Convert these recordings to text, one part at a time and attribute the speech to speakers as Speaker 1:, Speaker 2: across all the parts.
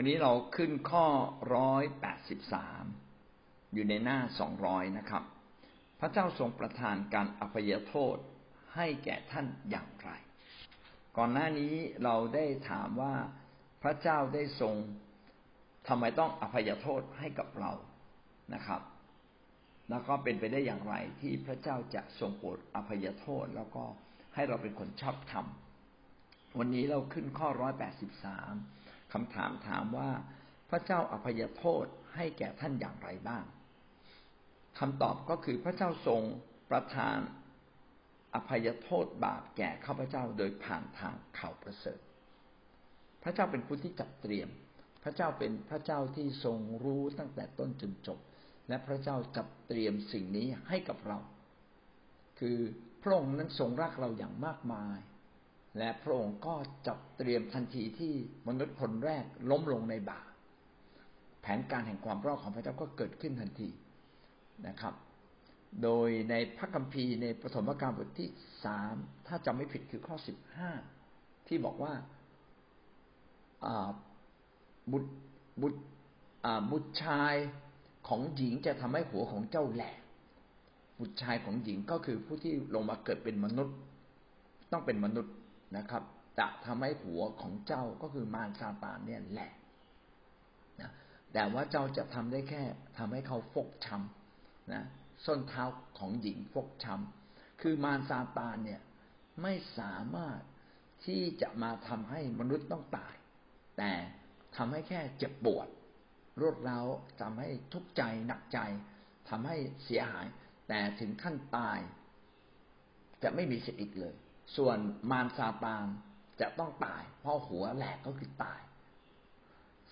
Speaker 1: วันนี้เราขึ้นข้อร้อยแปดสิบสามอยู่ในหน้าสองร้อยนะครับ พระเจ้าทรงประทานการอภัยโทษให้แก่ท่านอย่างไร ก่อนหน้านี้เราได้ถามว่าพระเจ้าได้ทรงทำไมต้องอภัยโทษให้กับเรานะครับ แล้วก็เป็นไปได้อย่างไรที่พระเจ้าจะทรงโปรดอภัยโทษแล้วก็ให้เราเป็นคนชอบธรรม วันนี้เราขึ้นข้อร้อยแปดสิบสาม คำถามถามว่าพระเจ้าอภัยโทษให้แก่ท่านอย่างไรบ้างคำตอบก็คือพระเจ้าทรงประทานอภัยโทษบาปแก่ข้าพเจ้าโดยผ่านทางข่าวประเสริฐ พระเจ้าเป็นผู้ที่จัดเตรียม พระเจ้าเป็นพระเจ้าที่ทรงรู้ตั้งแต่ต้นจนจบ และพระเจ้าจัดเตรียมสิ่งนี้ให้กับเรา คือพระองค์นั้นทรงรักเราอย่างมากมาย และพระองค์ก็จัดเตรียมทันทีที่มนุษย์คนแรกล้มลงในบาปแผนการแห่งความรอดของพระเจ้าก็เกิดขึ้นทันทีนะครับ โดยในพระคัมภีร์ในปฐมกาลบทที่สามถ้าจำไม่ผิดคือข้อสิบห้าที่บอกว่าบุตรบุตรบุตรชายของหญิงจะทำให้หัวของเจ้าแหลกบุตรชายของหญิงก็คือผู้ที่ลงมาเกิดเป็นมนุษย์ ต้องเป็นมนุษย์ นะครับ จะทำให้หัวของเจ้าก็คือมารซาตานเนี่ยแหละนะแต่ว่าเจ้าจะทำได้แค่ทำให้เขาฟกช้ำนะส้นเท้าของหญิงฟกช้ำคือมารซาตานเนี่ยไม่สามารถที่จะมาทำให้มนุษย์ต้องตาย แต่ทำให้แค่เจ็บปวดรวดร้าวทำให้ทุกข์ใจหนักใจทำให้เสียหาย แต่ถึงขั้นตาย จะไม่มีสิทธิ์อีกเลย ส่วนมารซาตานจะต้องตาย เพราะหัวแหลกก็คือตาย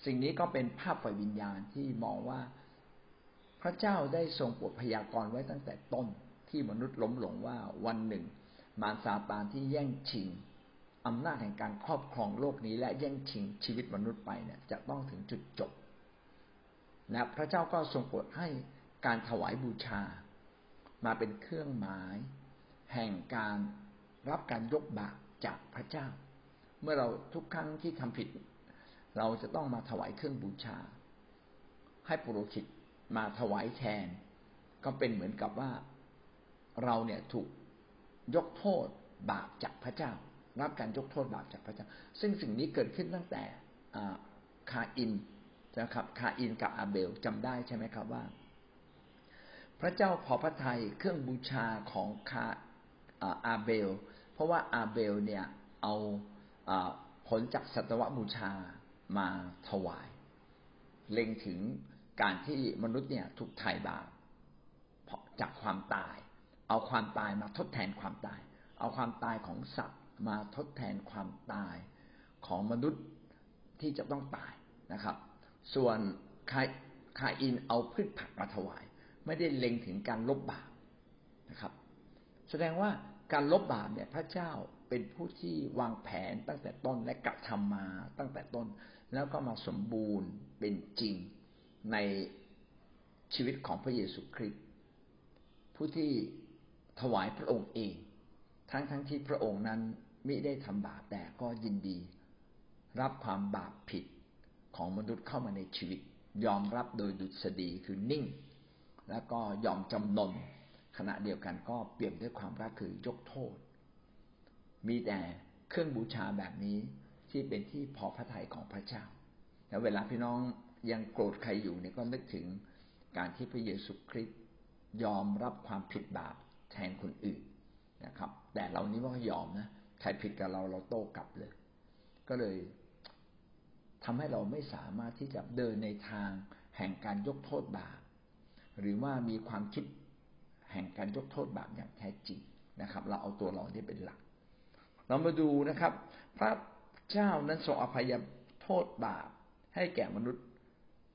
Speaker 1: สิ่งนี้ก็เป็นภาพฝ่ายวิญญาณที่มองว่าพระเจ้าได้ทรงปวดพยากรณ์ไว้ตั้งแต่ต้นที่มนุษย์ล้มหลงว่าวันหนึ่ง มารซาตานที่แย่งชิงอำนาจแห่งการครอบครองโลกนี้และแย่งชิงชีวิตมนุษย์ไปเนี่ยจะต้องถึงจุดจบนะพระเจ้าก็ทรงโปรดให้การถวายบูชา มาเป็นเครื่องหมาย แห่งการ รับการยกบาปจากพระเจ้า เมื่อเราทุกครั้งที่ทำผิด เราจะต้องมาถวายเครื่องบูชา ให้ปุโรหิตมาถวายแทน ก็เป็นเหมือนกับว่าเราเนี่ยถูกยกโทษบาปจากพระเจ้า รับการยกโทษบาปจากพระเจ้า ซึ่งสิ่งนี้เกิดขึ้นตั้งแต่คาอินนะครับคาอินกับอาเบลจำได้ใช่ไหมครับว่า พระเจ้าพอพระทัยเครื่องบูชาของคาอาเบล เพราะว่าอาเบลเนี่ยเอาผลจากสัตวบูชามาถวาย เล็งถึงการที่มนุษย์เนี่ยถูกไถ่บาปจากความตาย เอาความตายมาทดแทนความตาย เอาความตายของสัตว์มาทดแทนความตายของมนุษย์ที่จะต้องตายนะครับ ส่วนคาคาอินเอาพืชผักมาถวาย ไม่ได้เล็งถึงการลบบาปนะครับ แสดงว่า การลบบาปเนี่ยพระเจ้าเป็นผู้ที่วางแผนตั้งแต่ต้นและกระทำมาตั้งแต่ต้น แล้วก็มาสมบูรณ์เป็นจริงในชีวิตของพระเยซูคริสต์ผู้ที่ถวายพระองค์เอง ทั้งทั้งที่พระองค์นั้นไมิได้ทำบาปแต่ก็ยินดี รับความบาปผิดของมนุษย์เข้ามาในชีวิต ยอมรับโดยดุษฎีคือนิ่ง แล้วก็ยอมจำนน ขณะเดียวกันก็เปลี่ยนด้วยความรักคือยกโทษ มีแต่เครื่องบูชาแบบนี้ที่เป็นที่พอพระทัยของพระเจ้า แล้วเวลาพี่น้องยังโกรธใครอยู่เนี่ยก็นึกถึงการที่พระเยซูคริสต์ยอมรับความผิดบาปแทนคนอื่นนะครับ แต่เรานี้ไม่ยอมนะใครผิดกับเราเราโต้กลับเลย ก็เลยทำให้เราไม่สามารถที่จะเดินในทางแห่งการยกโทษบาปหรือว่ามีความคิด แห่งการยกโทษบาปอย่างแท้จริงนะครับ เราเอาตัวเราที่เป็นหลัก เรามาดูนะครับ พระเจ้านั้นทรงอภัยโทษบาปให้แก่มนุษย์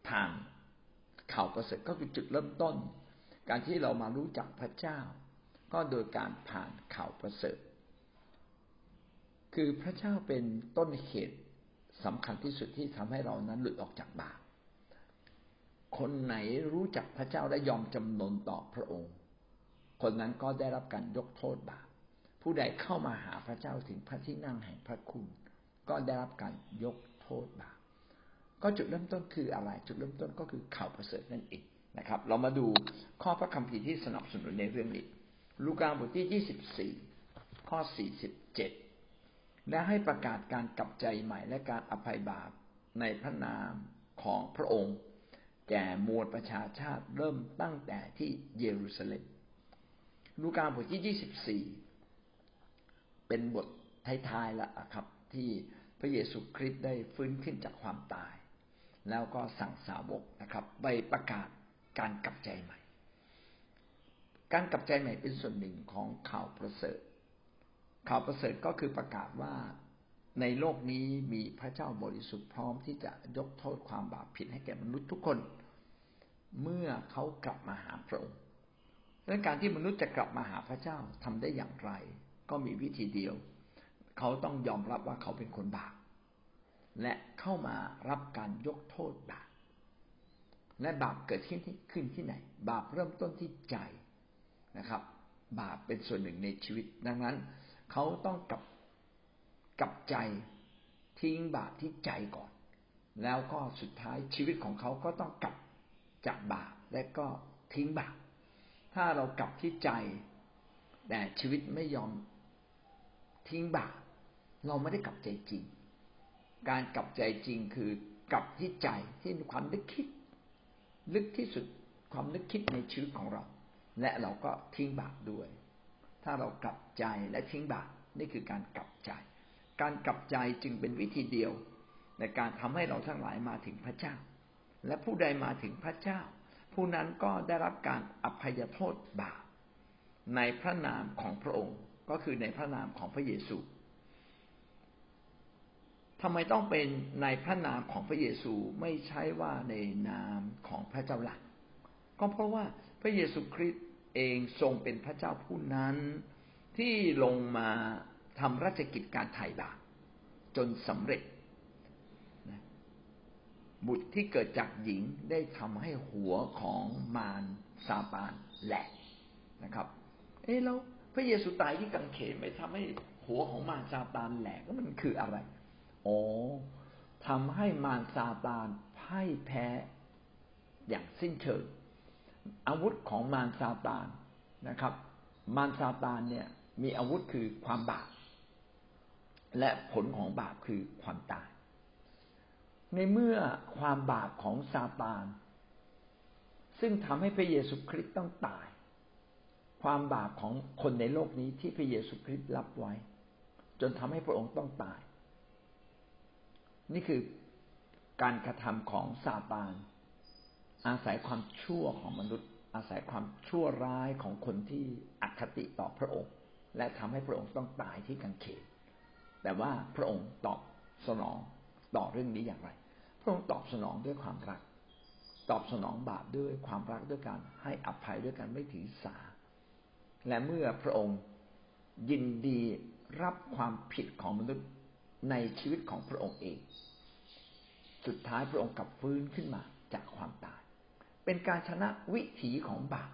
Speaker 1: ผ่านข่าวประเสริฐก็คือจุดเริ่มต้น การที่เรามารู้จักพระเจ้า ก็โดยการผ่านข่าวประเสริฐ คือพระเจ้าเป็นต้นเหตุสำคัญที่สุดที่ทำให้เรานั้นหลุดออกจากบาปคนไหนรู้จักพระเจ้าและยอมจำนนต่อพระองค์ คนนั้นก็ได้รับการยกโทษบาปผู้ใดเข้ามาหาพระเจ้าถึงพระที่นั่งแห่งพระคุณ ก็ได้รับการยกโทษบาปก็จุดเริ่มต้นคืออะไร จุดเริ่มต้นก็คือข่าวประเสริฐนั่นเองนะครับ เรามาดูข้อพระคัมภีร์ที่สนับสนุนในเรื่องนี้ ลูกาบทที่ยี่สิบสี่ข้อสี่สิบเจ็ดและให้ประกาศการกลับใจใหม่และการอภัยบาปในพระนามของพระองค์ แก่มวลประชาชาติเริ่มตั้งแต่ที่เยรูซาเล็ม ลูกาบทที่ยี่สิบสี่เป็นบทท้ายๆแล้วครับ ที่พระเยซูคริสต์ได้ฟื้นขึ้นจากความตาย แล้วก็สั่งสาวกนะครับไปประกาศการกลับใจใหม่ การกลับใจใหม่เป็นส่วนหนึ่งของข่าวประเสริฐ ข่าวประเสริฐก็คือประกาศว่าในโลกนี้มีพระเจ้าบริสุทธิ์พร้อมที่จะยกโทษความบาปผิดให้แก่มนุษย์ทุกคน เมื่อเขากลับมาหาพระองค์ ดังนั้นการที่มนุษย์จะกลับมาหาพระเจ้าทำได้อย่างไร ก็มีวิธีเดียว เขาต้องยอมรับว่าเขาเป็นคนบาปและเข้ามารับการยกโทษบาปและบาปเกิดขึ้นที่ขึ้นที่ไหน บาปเริ่มต้นที่ใจนะครับ บาปเป็นส่วนหนึ่งในชีวิต ดังนั้น เขาต้องกลับกลับใจทิ้งบาปที่ใจก่อน แล้วก็สุดท้ายชีวิตของเขาก็ต้องกลับจากบาปและก็ทิ้งบาป ถ้าเรากลับที่ใจ แต่ชีวิตไม่ยอมทิ้งบาปเราไม่ได้กลับใจจริง การกลับใจจริงคือกลับที่ใจที่ความนึกคิด ลึกที่สุดความนึกคิดในชีวิตของเรา และเราก็ทิ้งบาปด้วย ถ้าเรากลับใจและทิ้งบาปนี่คือการกลับใจ การกลับใจจึงเป็นวิธีเดียวในการทำให้เราทั้งหลายมาถึงพระเจ้า และผู้ใดมาถึงพระเจ้า ผู้นั้นก็ได้รับการอภัยโทษบาปในพระนามของพระองค์ก็คือในพระนามของพระเยซูทำไมต้องเป็นในพระนามของพระเยซูไม่ใช่ว่าในนามของพระเจ้าหลัก ก็เพราะว่าพระเยซูคริสต์เองทรงเป็นพระเจ้าผู้นั้น ที่ลงมาทำราชกิจการไถ่บาปจนสำเร็จ บุตรที่เกิดจากหญิงได้ทำให้หัวของมารซาตานแหลกนะครับ เอ๊ะแล้วพระเยซูตายที่กังเขนไม่ทำให้หัวของมารซาตานแหลกมันคืออะไร อ๋อทำให้มารซาตานพ่ายแพ้อย่างสิ้นเชิง อาวุธของมารซาตานนะครับ มารซาตานเนี่ยมีอาวุธคือความบาปและผลของบาปคือความตาย ในเมื่อความบาปของซาตาน ซึ่งทำให้พระเยซูคริสต์ต้องตาย ความบาปของคนในโลกนี้ที่พระเยซูคริสต์รับไว้ จนทำให้พระองค์ต้องตาย นี่คือการกระทำของซาตาน อาศัยความชั่วของมนุษย์ อาศัยความชั่วร้ายของคนที่อคติต่อพระองค์ และทำให้พระองค์ต้องตายที่กังเขนแต่ว่าพระองค์ตอบสนองต่อเรื่องนี้อย่างไร พระองค์ตอบสนองด้วยความรัก ตอบสนองบาปด้วยความรักด้วยการให้อภัยด้วยการไม่ถือสา และเมื่อพระองค์ยินดีรับความผิดของมนุษย์ในชีวิตของพระองค์เอง สุดท้ายพระองค์กลับฟื้นขึ้นมาจากความตาย เป็นการชนะวิถีของบาป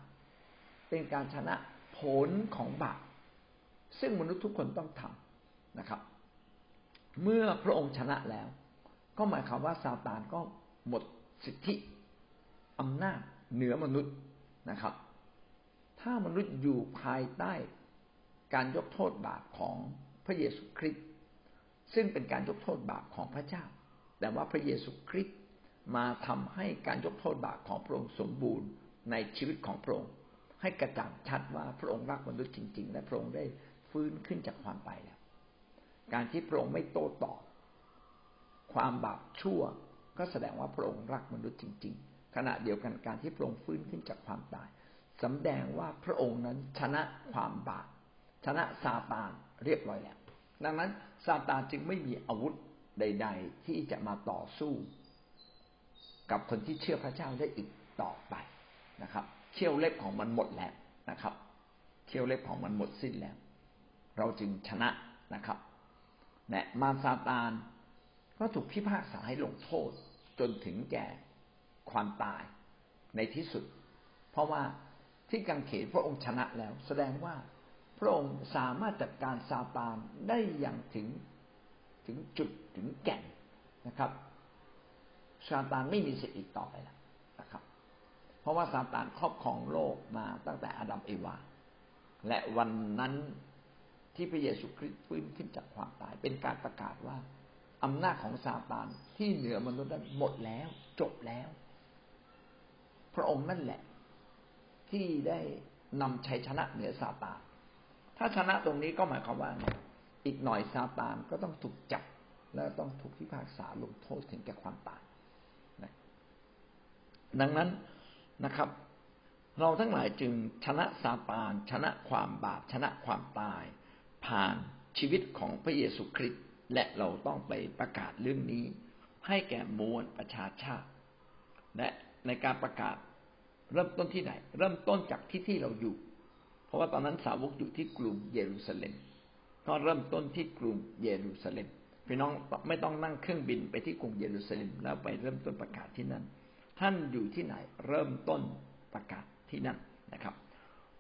Speaker 1: เป็นการชนะผลของบาป ซึ่งมนุษย์ทุกคนต้องทำนะครับ เมื่อพระองค์ชนะแล้ว ก็หมายความว่าซาตานก็หมดสิทธิอำนาจเหนือมนุษย์นะครับ ถ้ามนุษย์อยู่ภายใต้การยกโทษบาปของพระเยซูคริสต์ซึ่งเป็นการยกโทษบาปของพระเจ้า แต่ว่าพระเยซูคริสต์มาทำให้การยกโทษบาปของพระองค์สมบูรณ์ในชีวิตของพระองค์ ให้กระจ่างชัดว่าพระองค์รักมนุษย์จริง ๆ และพระองค์ได้ฟื้นขึ้นจากความตายแล้ว การที่พระองค์ไม่โต้ตอบ ความบาปชั่ว ก็แสดงว่าพระองค์รักมนุษย์จริง ๆ ขณะเดียวกันการที่พระองค์ฟื้นขึ้นจากความตายสำแดงว่าพระองค์นั้นชนะความบาปชนะซาตานเรียบร้อยแล้ว ดังนั้นซาตานจึงไม่มีอาวุธใด ๆ ที่จะมาต่อสู้ กับคนที่เชื่อพระเจ้าได้อีกต่อไปนะครับเชี่ยวเล็บของมันหมดแล้วนะครับเชี่ยวเล็บของมันหมดสิ้นแล้ว เราจึงชนะนะครับและมาซาตาน ก็ถูกพิพากษาให้ลงโทษจนถึงแก่ความตายในที่สุด เพราะว่าที่กังเขนพระองค์ชนะแล้ว แสดงว่าพระองค์สามารถจัดการซาตานได้อย่างถึงถึงจุดถึงแก่นนะครับซาตานไม่มีสิทธิ์อีกต่อไปแล้วนะครับ เพราะว่าซาตานครอบครองโลกมาตั้งแต่อาดัมเอวา และวันนั้นที่พระเยซูคริสต์ฟื้นขึ้นจากความตาย เป็นการประกาศว่า อำนาจของซาตานที่เหนือมนุษย์นั้นหมดแล้ว จบแล้ว พระองค์นั่นแหละ ที่ได้นำชัยชนะเหนือซาตานถ้าชนะตรงนี้ก็หมายความว่าอีกหน่อยซาตานก็ต้องถูกจับ และต้องถูกพิพากษาลงโทษถึงแก่ความตายนะดังนั้นนะครับ เราทั้งหลายจึงชนะซาตาน ชนะความบาปชนะความตาย ผ่านชีวิตของพระเยซูคริสต์ และเราต้องไปประกาศเรื่องนี้ ให้แก่มวลประชาชาติ และในการประกาศเริ่มต้นที่ไหน เริ่มต้นจากที่ที่เราอยู่ เพราะว่าตอนนั้นสาวกอยู่ที่กรุงเยรูซาเล็มก็เริ่มต้นที่กรุงเยรูซาเล็มพี่น้องไม่ต้องนั่งเครื่องบินไปที่กรุงเยรูซาเล็มแล้วไปเริ่มต้นประกาศที่นั่น ท่านอยู่ที่ไหน เริ่มต้นประกาศที่นั่นนะครับ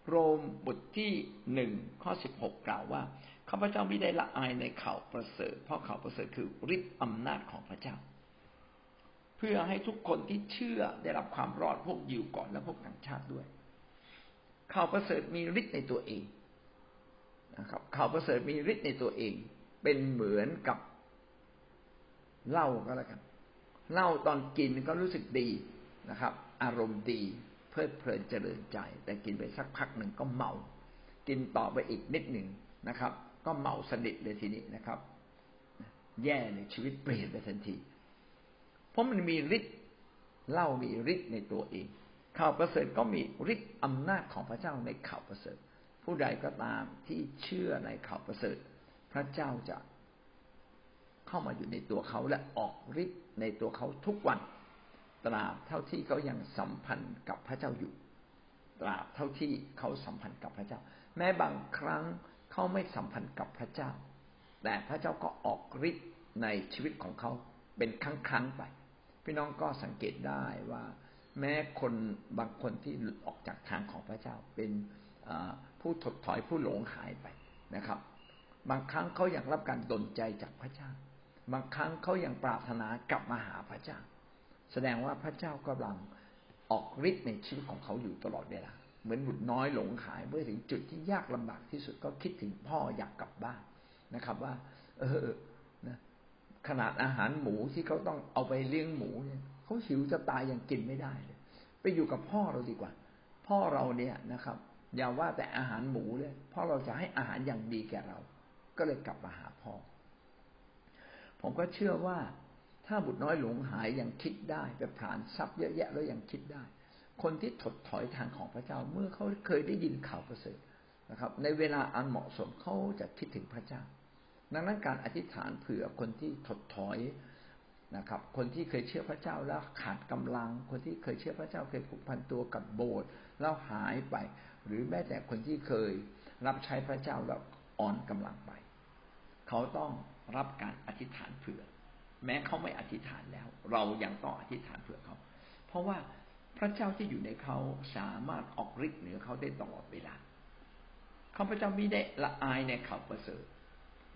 Speaker 1: โรมบทที่หนึ่งข้อสิบหกกล่าวว่า ข้าพเจ้าไม่ได้ละอายในข่าวประเสริฐ เพราะข่าวประเสริฐคือฤทธิ์อำนาจของพระเจ้า เพื่อให้ทุกคนที่เชื่อได้รับความรอดพวกยิวก่อนและพวกต่างชาติด้วย ข่าวประเสริฐมีฤทธิ์ในตัวเองนะครับ ข่าวประเสริฐมีฤทธิ์ในตัวเอง เป็นเหมือนกับเหล้าก็แล้วกันเหล้าตอนกินก็รู้สึกดีนะครับ อารมณ์ดีเพลิดเพลินเจริญใจ แต่กินไปสักพักหนึ่งก็เมา กินต่อไปอีกนิดหนึ่งนะครับ ก็เมาสนิทเลยทีนี้นะครับ แย่เลยชีวิตเปลี่ยนไปทันที เพราะมันมีฤทธิ์เล่ามีฤทธิ์ในตัวเองข่าวประเสริฐก็มีฤทธิ์อำนาจของพระเจ้าในข่าวประเสริฐ ผู้ใดก็ตามที่เชื่อในข่าวประเสริฐ พระเจ้าจะเข้ามาอยู่ในตัวเขาและออกฤทธิ์ในตัวเขาทุกวันตราบเท่าที่เขายังสัมพันธ์กับพระเจ้าอยู่ ตราบเท่าที่เขาสัมพันธ์กับพระเจ้า แม้บางครั้ง เขาไม่สัมพันธ์กับพระเจ้า แต่พระเจ้าก็ออกฤทธิ์ในชีวิตของเขาเป็นครั้งครั้งไป พี่น้องก็สังเกตได้ว่า แม้คนบางคนที่หลุดออกจากทางของพระเจ้า เป็นผู้ถดถอยผู้หลงหายไปนะครับ บางครั้งเขายัางรับการดลใจจากพระเจ้า บางครั้งเขายัางปรารถนากลับมาหาพระเจ้า แสดงว่าพระเจ้ากำลังออกฤทธิ์ในชีวิตของเขาอยู่ตลอดเวลา เหมือนบุตรน้อยหลงหายเมื่อถึงจุดที่ยากลำบากที่สุดก็คิดถึงพ่ออยากกลับบ้านนะครับ ว่า เออนะขนาดอาหารหมูที่เขาต้องเอาไปเลี้ยงหมูเนี่ยเขาหิวจะตายยังกินไม่ได้เลย ไปอยู่กับพ่อเราดีกว่า พ่อเราเนี่ยนะครับ อย่าว่าแต่อาหารหมูเลยพ่อเราจะให้อาหารอย่างดีแก่เรา ก็เลยกลับมาหาพ่อ ผมก็เชื่อว่าถ้าบุตรน้อยหลงหายยังคิดได้ไปผ่านทรัพย์เยอะแยะแล้วยังคิดได้ คนที่ถดถอยทางของพระเจ้าเมื่อเขาเคยได้ยินข่าวประเสริฐนะครับ ในเวลาอันเหมาะสมเขาจะคิดถึงพระเจ้า ดังนั้นการอธิษฐานเผื่อคนที่ถดถอยนะครับ คนที่เคยเชื่อพระเจ้าแล้วขาดกำลัง คนที่เคยเชื่อพระเจ้าเคยผูกพันตัวกับโบสถ์แล้วหายไป หรือแม้แต่คนที่เคยรับใช้พระเจ้าแล้วอ่อนกำลังไป เขาต้องรับการอธิษฐานเผื่อ แม้เขาไม่อธิษฐานแล้ว เรายังต้องอธิษฐานเผื่อเขา เพราะว่า พระเจ้าที่อยู่ในเขาสามารถออกฤทธิ์เหนือเขาได้ตลอดเวลาข้าพเจ้ามิได้ละอายในข่าวประเสริฐ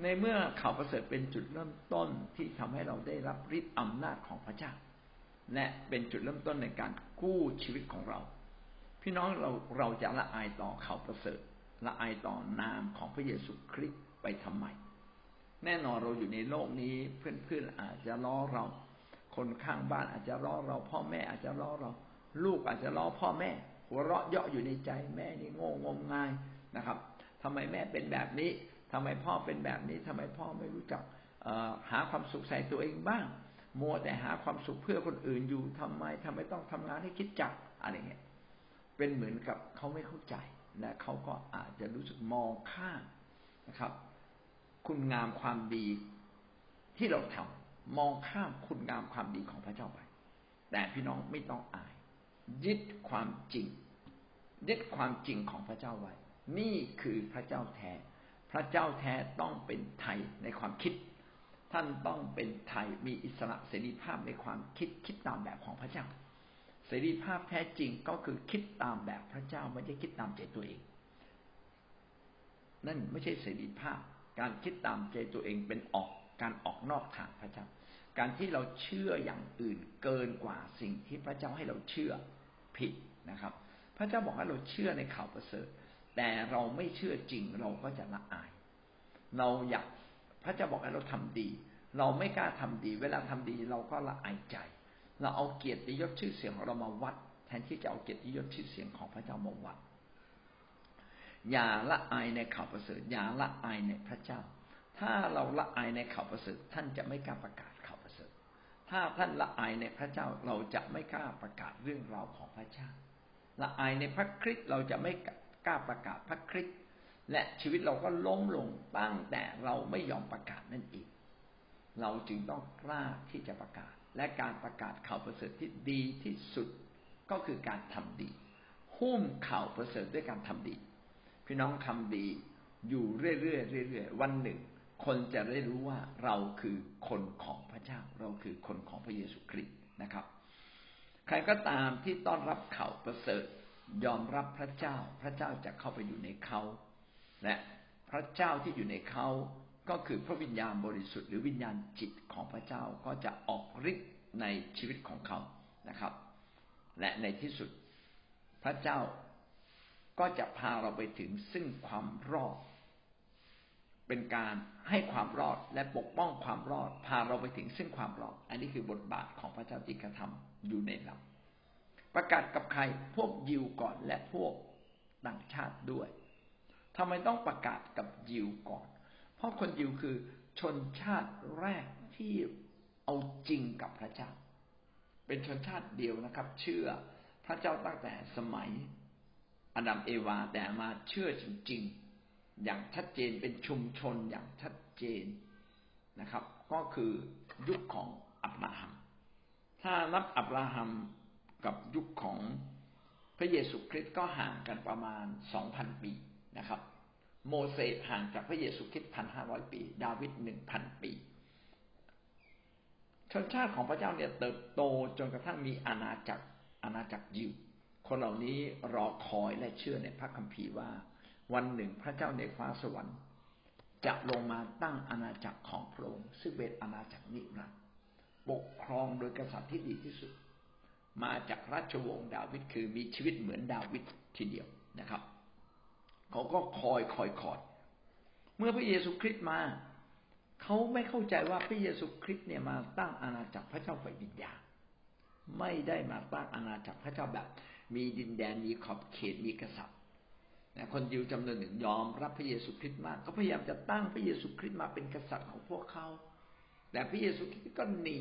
Speaker 1: ในเมื่อข่าวประเสริฐเป็นจุดเริ่มต้นที่ทำให้เราได้รับฤทธิ์อำนาจของพระเจ้า และเป็นจุดเริ่มต้นในการกู้ชีวิตของเรา พี่น้องเราเราจะละอายต่อข่าวประเสริฐ ละอายต่อนามของพระเยซูคริสต์ไปทำไมแน่นอนเราอยู่ในโลกนี้เพื่อนๆอาจจะล้อเรา คนข้างบ้านอาจจะล้อเรา พ่อแม่อาจจะล้อเรา ลูกอาจจะล้อพ่อแม่ หัวเราะเยาะอยู่ในใจแม่นี่โง่งมงายนะครับทำไมแม่เป็นแบบนี้ทำไมพ่อเป็นแบบนี้ทำไมพ่อไม่รู้จักหาความสุขใส่ตัวเองบ้าง มัวแต่หาความสุขเพื่อคนอื่นอยู่ทำไมทำไมต้องทำงานให้คิดจักอะไรเงี้ยเป็นเหมือนกับเขาไม่เข้าใจและเขาก็อาจจะรู้สึกมองข้ามนะครับ คุณงามความดีที่เราทำมองข้ามคุณงามความดีของพระเจ้าไป แต่พี่น้องไม่ต้องอาย ยึดความจริง ยึดความจริงของพระเจ้าไว้ นี่คือพระเจ้าแท้ พระเจ้าแท้ต้องเป็นไทยในความคิด ท่านต้องเป็นไทยมีอิสระเสรีภาพในความคิดคิดตามแบบของพระเจ้า เสรีภาพแท้จริงก็คือคิดตามแบบพระเจ้าไม่ใช่คิดตามใจตัวเอง นั่นไม่ใช่เสรีภาพ การคิดตามใจตัวเองเป็นออกการออกนอกทางพระเจ้า การที่เราเชื่ออย่างอื่นเกินกว่าสิ่งที่พระเจ้าให้เราเชื่อผิดนะครับ พระเจ้าบอกให้เราเชื่อในข่าวประเสริฐ แต่เราไม่เชื่อจริงเราก็จะละอาย เราอยากพระเจ้าบอกให้เราทำดี เราไม่กล้าทำดี เวลาทำดีเราก็ละอายใจ เราเอาเกียรติยศชื่อเสียงของเรามาวัด แทนที่จะเอาเกียรติยศชื่อเสียงของพระเจ้ามาวัด อย่าละอายในข่าวประเสริฐอย่าละอายในพระเจ้า ถ้าเราละอายในข่าวประเสริฐท่านจะไม่กล้าประกาศ ถ้าท่านละอายในพระเจ้าเราจะไม่กล้าประกาศเรื่องราวของพระเจ้า ละอายในพระคริสต์เราจะไม่กล้าประกาศพระคริสต์และชีวิตเราก็ล้มลงตั้งแต่เราไม่ยอมประกาศนั่นเองเราจึงต้องกล้าที่จะประกาศ และการประกาศข่าวประเสริฐที่ดีที่สุดก็คือการทำดีหุ้มข่าวประเสริฐด้วยการทำดี พี่น้องทำดีอยู่เรื่อยๆเรื่อยๆวันหนึ่ง คนจะได้รู้ว่าเราคือคนของพระเจ้า เราคือคนของพระเยซูคริสต์นะครับ ใครก็ตามที่ต้อนรับข่าวประเสริฐยอมรับพระเจ้า พระเจ้าจะเข้าไปอยู่ในเขาและพระเจ้าที่อยู่ในเขาก็คือพระวิญญาณบริสุทธิ์หรือวิญญาณจิตของพระเจ้าก็จะออกฤทธิ์ในชีวิตของเขานะครับ และในที่สุดพระเจ้าก็จะพาเราไปถึงซึ่งความรอด เป็นการให้ความรอดและปกป้องความรอด พาเราไปถึงซึ่งความรอด อันนี้คือบทบาทของพระเจ้าที่กระทำอยู่ในเราประกาศกับใครพวกยิวก่อนและพวกต่างชาติด้วยทำไมต้องประกาศกับยิวก่อน เพราะคนยิวคือชนชาติแรกที่เอาจริงกับพระเจ้า เป็นชนชาติเดียวนะครับ เชื่อพระเจ้าตั้งแต่สมัยอดัมเอวาแต่มาเชื่อจริงๆ อย่างชัดเจนเป็นชุมชนอย่างชัดเจนนะครับ ก็คือยุคของอับราฮัม ถ้านับอับราฮัมกับยุคของพระเยซูคริสต์ก็ห่างกันประมาณสองพันปีนะครับ โมเสสห่างจากพระเยซูคริสต์พันห้าร้อยปี ดาวิดหนึ่งพันปี ชนชาติของพระเจ้าเนี่ยเติบโตจนกระทั่งมีอาณาจักรอาณาจักรยิวคนเหล่านี้รอคอยและเชื่อในพระคัมภีร์ว่า วันหนึ่งพระเจ้าในฟ้าสวรรค์ จะลงมาตั้งอาณาจักรของพระองค์ซึ่งเป็นอาณาจักรนิรันดร์ปกครองโดยกษัตริย์ที่ดีที่สุด มาจากราชวงศ์ดาวิดคือมีชีวิตเหมือนดาวิดทีเดียวนะครับเขาก็คอยคอยคอย เมื่อพระเยซูคริสต์มาเขาไม่เข้าใจว่าพระเยซูคริสต์เนี่ยมาตั้งอาณาจักรพระเจ้าฝ่ายวิญญาณไม่ได้มาตั้งอาณาจักรพระเจ้าแบบ มีดินแดนมีขอบเขตมีกษัตริย์ นะคนยิวจำนวนหนึ่งยอมรับพระเยซูคริสต์มาก ก็พยายามจะตั้งพระเยซูคริสต์มาเป็นกษัตริย์ของพวกเขา แต่พระเยซูคริสต์ก็หนี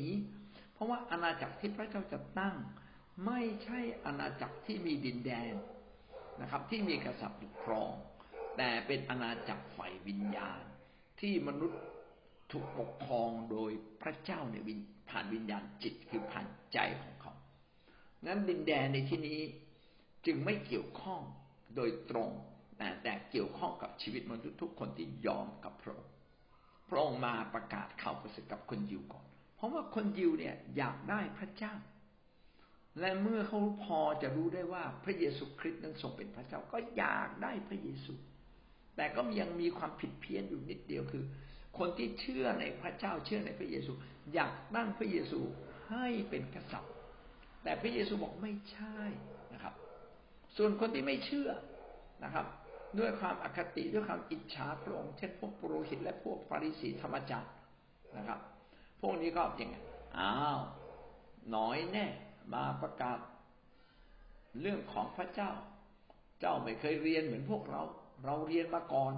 Speaker 1: เพราะว่าอาณาจักรที่พระเจ้าจะตั้ง ไม่ใช่อาณาจักรที่มีดินแดนนะครับ ที่มีกษัตริย์ปกครอง แต่เป็นอาณาจักรฝ่ายวิญญาณ ที่มนุษย์ถูกปกครองโดยพระเจ้าในวิญผ่านวิญญาณจิตคือผ่านใจของเขานั้นดินแดนในที่นี้จึงไม่เกี่ยวข้อง โดยตรงแต่เกี่ยวข้องกับชีวิตมนุษย์ทุกคนที่ยอมกับพระองค์พระองค์มาประกาศข่าวประเสริฐกับคนยิวก่อน เพราะว่าคนยิวเนี่ยอยากได้พระเจ้า และเมื่อเขาพอจะรู้ได้ว่าพระเยซูคริสต์นั้นทรงเป็นพระเจ้าก็อยากได้พระเยซู แต่ก็ยังมีความผิดเพี้ยนอยู่นิดเดียวคือ คนที่เชื่อในพระเจ้าเชื่อในพระเยซู อยากตั้งพระเยซูให้เป็นกษัตริย์ แต่พระเยซูบอกไม่ใช่ ส่วนคนที่ไม่เชื่อนะครับ ด้วยความอคติด้วยความอิจฉาพระองค์เช่นพวกปุโรหิตและพวกฟาริสีธรรมจักรนะครับ พวกนี้ก็อยังไงอ้าวน้อยแน่มาประกาศเรื่องของพระเจ้า เจ้าไม่เคยเรียนเหมือนพวกเรา เราเรียนมาก่อน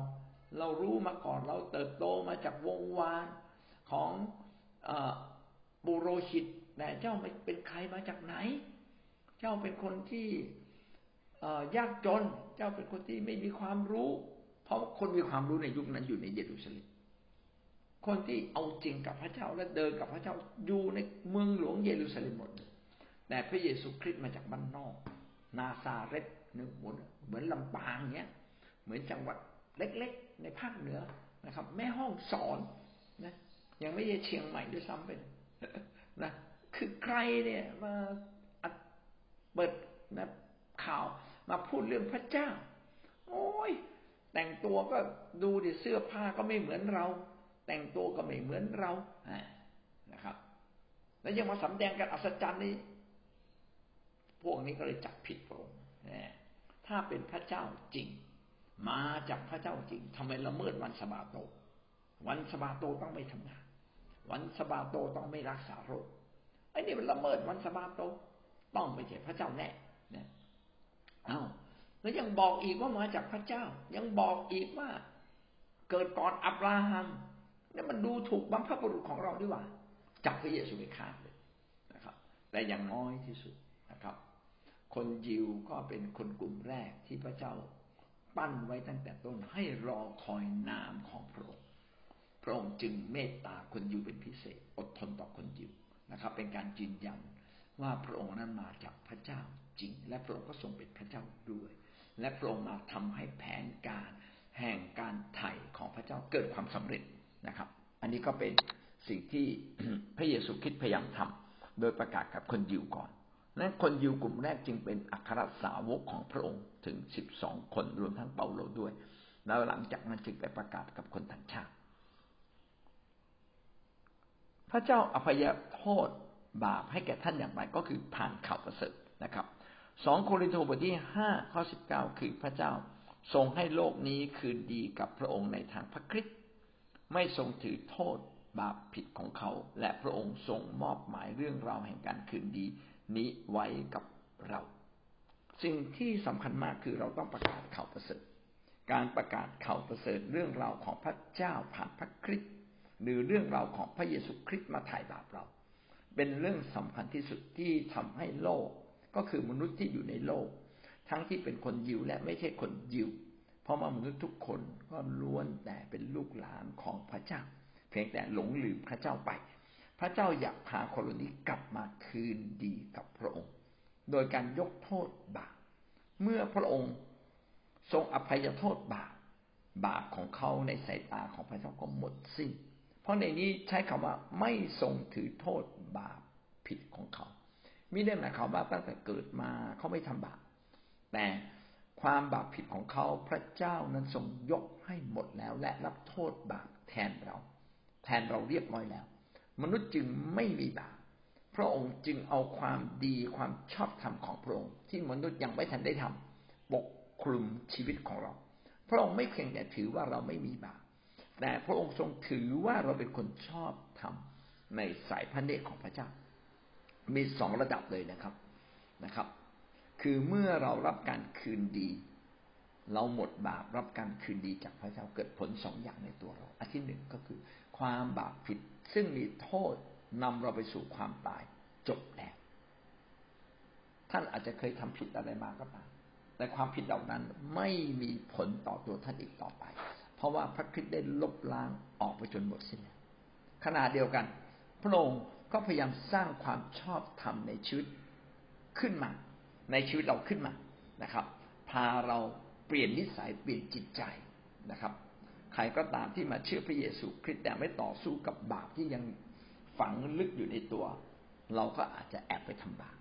Speaker 1: เรารู้มาก่อน เราเติบโตมาจากวงวานของบุโรหิตแต่เจ้าไม่เป็นใครมาจากไหน เจ้าเป็นคนที่ ยากจน เจ้าเป็นคนที่ไม่มีความรู้ เพราะคนมีความรู้ในยุคนั้นอยู่ในเยรูซาเล็มคนที่เอาจริงกับพระเจ้าและเดินกับพระเจ้าอยู่ในเมืองหลวงเยรูซาเล็มหมดแต่พระเยซูคริสต์มาจากบ้านนอก นาซาเรตเนื้อหมุนเหมือนลำปางเนี้ยเหมือนจังหวัดเล็กๆ ในภาคเหนือนะครับ แม่ห้องสอนนะยังไม่ใช่เชียงใหม่ด้วยซ้ำเป็นนะคือใครเนี่ยมาเปิดนะข่าว มาพูดเรื่องพระเจ้า โอ้ย แต่งตัวก็ดูดิเสื้อผ้าก็ไม่เหมือนเรา แต่งตัวก็ไม่เหมือนเรานะครับ
Speaker 2: แล้วยังมาสำแดงกันอัศจรรย์นี้ พวกนี้ก็เลยจับผิดพระองค์ถ้าเป็นพระเจ้าจริง มาจากพระเจ้าจริงทำไมละเมิดวันสบาโต วันสบาโตต้องไม่ทำงาน วันสบาโตต้องไม่รักษาโรคไอ้นี่มันละเมิดวันสบาโต ต้องไม่ใช่พระเจ้าแน่เนี่ ยอ้าแล้วยังบอกอีกว่ามาจากพระเจ้า ยังบอกอีกว่า เกิดก่อนอับราฮัมนี่มันดูถูกบังคับบุรุษของเราด้วยว่าจับพระเยซูไปฆ่าเลยนะครับ แต่อย่างน้อยที่สุดนะครับ คนยิวก็เป็นคนกลุ่มแรกที่พระเจ้าปั้นไว้ตั้งแต่ต้นให้รอคอยนามของพระองค์พระองค์จึงเมตตาคนยิวเป็นพิเศษ อดทนต่อคนยิวนะครับ เป็นการยืนยัน ว่าพระองค์นั้นมาจากพระเจ้าจริง และพระองค์ก็ทรงเป็นพระเจ้าด้วย และพระองค์มาทำให้แผนการแห่งการไถ่ของพระเจ้าเกิดความสำเร็จนะครับ อันนี้ก็เป็นสิ่งที่พระเยซูคริสต์พยายามทำโดยประกาศกับคนยิวก่อนนั้นคนยิวกลุ่มแรกจึงเป็นอัครสาวกของพระองค์ถึงสิบสองคนรวมทั้งเปาโลด้วย แล้วหลังจากนั้นจึงไปประกาศกับคนต่างชาติ พระเจ้าอภัยโทษ บาปให้แก่ท่านอย่างไรก็คือผ่านข่าวประเสริฐนะครับสองโครินธ์บทที่ห้าข้อสิบเก้าคือพระเจ้าทรงให้โลกนี้คืนดีกับพระองค์ในทางพระคริสต์ไม่ทรงถือโทษบาปผิดของเขา และพระองค์ทรงมอบหมายเรื่องราวแห่งการคืนดีนี้ไว้กับเรา สิ่งที่สำคัญมากคือเราต้องประกาศข่าวประเสริฐ การประกาศข่าวประเสริฐเรื่องราวของพระเจ้าผ่านพระคริสต์หรือเรื่องราวของพระเยซูคริสต์มาถ่ายบาปเรา เป็นเรื่องสำคัญที่สุดที่ทำให้โลก ก็คือมนุษย์ที่อยู่ในโลก ทั้งที่เป็นคนยิวและไม่ใช่คนยิว เพราะว่ามนุษย์ทุกคนก็ล้วนแต่เป็นลูกหลานของพระเจ้า เพียงแต่หลงลืมพระเจ้าไป พระเจ้าอยากพาคนเหล่านี้กลับมาคืนดีกับพระองค์ โดยการยกโทษบาปเมื่อพระองค์ทรงอภัยโทษบาปบาปของเขาในสายตาของพระเจ้าก็หมดสิ้น เพราะในนี้ใช้คำว่าไม่ทรงถือโทษบาปผิดของเขาไม่ได้หมายความว่าตั้งแต่เกิดมาเขาไม่ทำบาปแต่ความบาปผิดของเขาพระเจ้านั้นทรงยกให้หมดแล้ว และรับโทษบาปแทนเรา แทนเราเรียบร้อยแล้ว มนุษย์จึงไม่มีบาปพระองค์จึงเอาความดีความชอบธรรมของพระองค์ ที่มนุษย์ยังไม่ทันได้ทำปกคลุมชีวิตของเรา พระองค์ไม่เพียงแต่ถือว่าเราไม่มีบาป แต่พระองค์ทรงถือว่าเราเป็นคนชอบธรรมในสายพระเนตรของพระเจ้า มีสองระดับเลยนะครับนะครับ คือเมื่อเรารับการคืนดี เราหมดบาปรับการคืนดีจากพระเจ้าเกิดผลสองอย่างในตัวเราอันที่หนึ่งก็คือ ความบาปผิดซึ่งมีโทษนำเราไปสู่ความตายจบแล้วท่านอาจจะเคยทำผิดอะไรมาก็ตามแต่ความผิดเหล่านั้นไม่มีผลต่อตัวท่านอีกต่อไป ราะว่าพระคริสต์ได้ลบล้างออกไปจนหมดสิ้นแล้วขณะเดียวกัน พระองค์ก็พยายามสร้างความชอบธรรมในชีวิตขึ้นมา ในชีวิตเราขึ้นมานะครับ พาเราเปลี่ยนนิสัยเปลี่ยนจิตใจนะครับ ใครก็ตามที่มาเชื่อพระเยซูคริสต์แต่ไม่ต่อสู้กับบาปที่ยังฝังลึกอยู่ในตัว เราก็อาจจะแอบไปทำบาป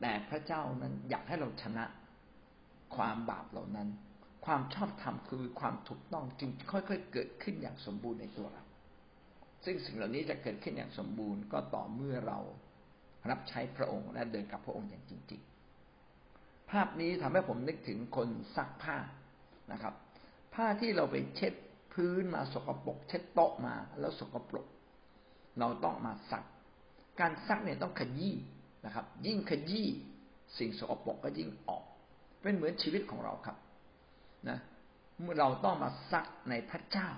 Speaker 2: แต่พระเจ้านั้นอยากให้เราชนะความบาปเหล่านั้น ความชอบธรรมคือความถูกต้องจึงค่อยๆเกิดขึ้นอย่างสมบูรณ์ในตัวเรา ซึ่งสิ่งเหล่านี้จะเกิดขึ้นอย่างสมบูรณ์ก็ต่อเมื่อเรารับใช้พระองค์และเดินกับพระองค์อย่างจริง ๆ ภาพนี้ทำให้ผมนึกถึงคนซักผ้านะครับ ผ้าที่เราไปเช็ดพื้นมาสกปรกเช็ดโต๊ะมาแล้วสกปรก เราต้องมาซัก การซักเนี่ยต้องขยี้นะครับ ยิ่งขยี้สิ่งสกปรกก็ยิ่งออก เป็นเหมือนชีวิตของเราครับ นะเมื่อเราต้องมาซักในพระเจ้า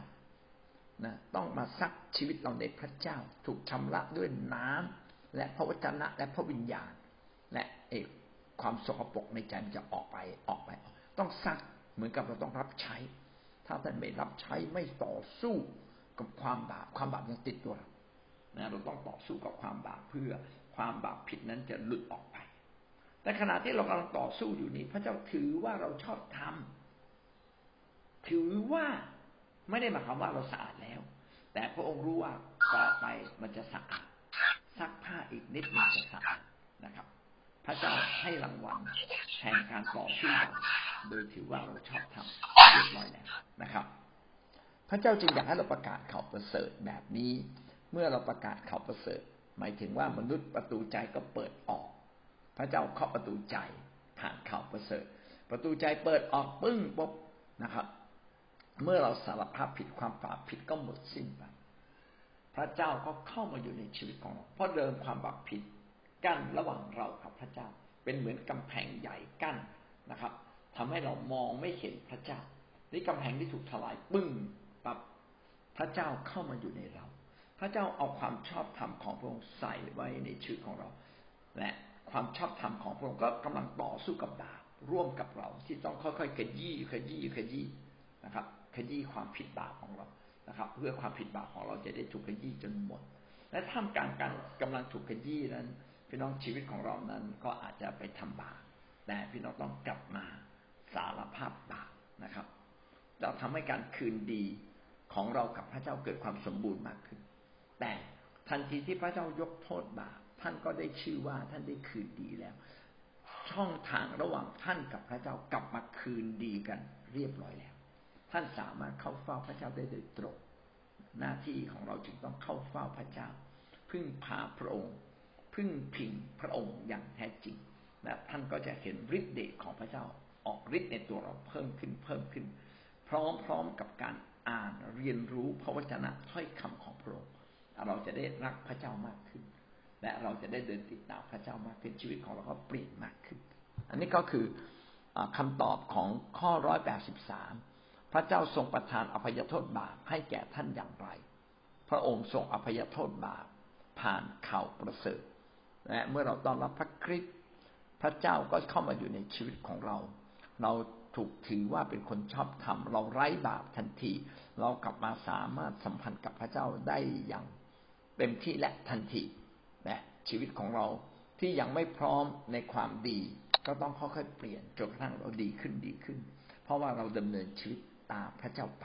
Speaker 2: นะต้องมาซักชีวิตเราในพระเจ้า ถูกชำระด้วยน้ำและพระวจนะและพระวิญญาณ และเอกความสกปรกในใจมันจะออกไปออกไป ต้องซักเหมือนกับเราต้องรับใช้ ถ้าท่านไม่รับใช้ไม่ต่อสู้กับความบาปความบาปยังติดตัวเรานะเราต้องต่อสู้กับความบาปเพื่อความบาปผิดนั้นจะหลุดออกไป แต่ขณะที่เรากำลังต่อสู้อยู่นี้ พระเจ้าถือว่าเราชอบทำ ถือว่าไม่ได้หมายความว่าเราสะอาดแล้ว แต่พระองค์รู้ว่าต่อไปมันจะสะอาดซักผ้าอีกนิดนึงจะสะอาดนะครับ พระเจ้าให้รางวัลแห่งการต่อสู้โดยถือว่าเราชอบทำเรียบร้อยแล้วนะครับ พระเจ้าจึงอยากให้เราประกาศข่าวประเสริฐแบบนี้ เมื่อเราประกาศข่าวประเสริฐ หมายถึงว่ามนุษย์ประตูใจก็เปิดออก พระเจ้าเคาะประตูใจผ่านข่าวประเสริฐ ประตูใจเปิดออกปึ้งปุ๊บนะครับ เมื่อเราสารภาพผิดความบาปผิดก็หมดสิ้นไป พระเจ้าก็เข้ามาอยู่ในชีวิตของเรา เพราะเดิมความบาปผิดกั้นระหว่างเรากับพระเจ้า เป็นเหมือนกำแพงใหญ่กั้นนะครับทำให้เรามองไม่เห็นพระเจ้า นี่กำแพงที่ถูกทลายปึ้งปับพระเจ้าเข้ามาอยู่ในเรา พระเจ้าเอาความชอบธรรมของพระองค์ใส่ไว้ในชีวิตของเรา และความชอบธรรมของพระองค์ก็กำลังต่อสู้กับบาปร่วมกับเราที่ต้องค่อยๆขยี้ขยี้ขยี้นะครับ ขยี้ความผิดบาปของเรานะครับ เพื่อความผิดบาปของเราจะได้ถูกขยี้จนหมด และท่ามกลางการกำลังถูกขยี้นั้น พี่น้องชีวิตของเรานั้นก็อาจจะไปทำบาปแต่พี่น้องต้องกลับมาสารภาพบาปนะครับ เราทำให้การคืนดีของเรากับพระเจ้าเกิดความสมบูรณ์มากขึ้น แต่ทันทีที่พระเจ้ายกโทษบาปท่านก็ได้ชื่อว่าท่านได้คืนดีแล้ว ช่องทางระหว่างท่านกับพระเจ้ากลับมาคืนดีกันเรียบร้อยแล้ว ท่านสามารถเข้าเฝ้าพระเจ้าได้โดยตรง หน้าที่ของเราจึงต้องเข้าเฝ้าพระเจ้า พึ่งพาพระองค์ พึ่งพิงพระองค์อย่างแท้จริงและท่านก็จะเห็นฤทธิ์เดชของพระเจ้าออกฤทธิ์ในตัวเราเพิ่มขึ้นเพิ่มขึ้น พร้อมๆกับการอ่านเรียนรู้พระวจนะถ้อยคำของพระองค์เราจะได้รักพระเจ้ามากขึ้น และเราจะได้เดินติดตามพระเจ้ามากขึ้นชีวิตของเราก็เปลี่ยนมากขึ้น อันนี้ก็คือคำตอบของข้อร้อยแปดสิบสาม พระเจ้าทรงประทานอภัยโทษบาปให้แก่ท่านอย่างไร พระองค์ทรงอภัยโทษบาปผ่านข่าวประเสริฐและเมื่อเราต้อนรับพระคริสต์พระเจ้าก็เข้ามาอยู่ในชีวิตของเรา เราถูกถือว่าเป็นคนชอบธรรม เราไร้บาปทันที เรากลับมาสามารถสัมพันธ์กับพระเจ้าได้อย่างเต็มที่และทันทีและชีวิตของเราที่ยังไม่พร้อมในความดี ก็ต้องค่อยๆเปลี่ยนจนกระทั่งเราดีขึ้นดีขึ้น เพราะว่าเราดำเนินชีวิต ตามพระเจ้าไป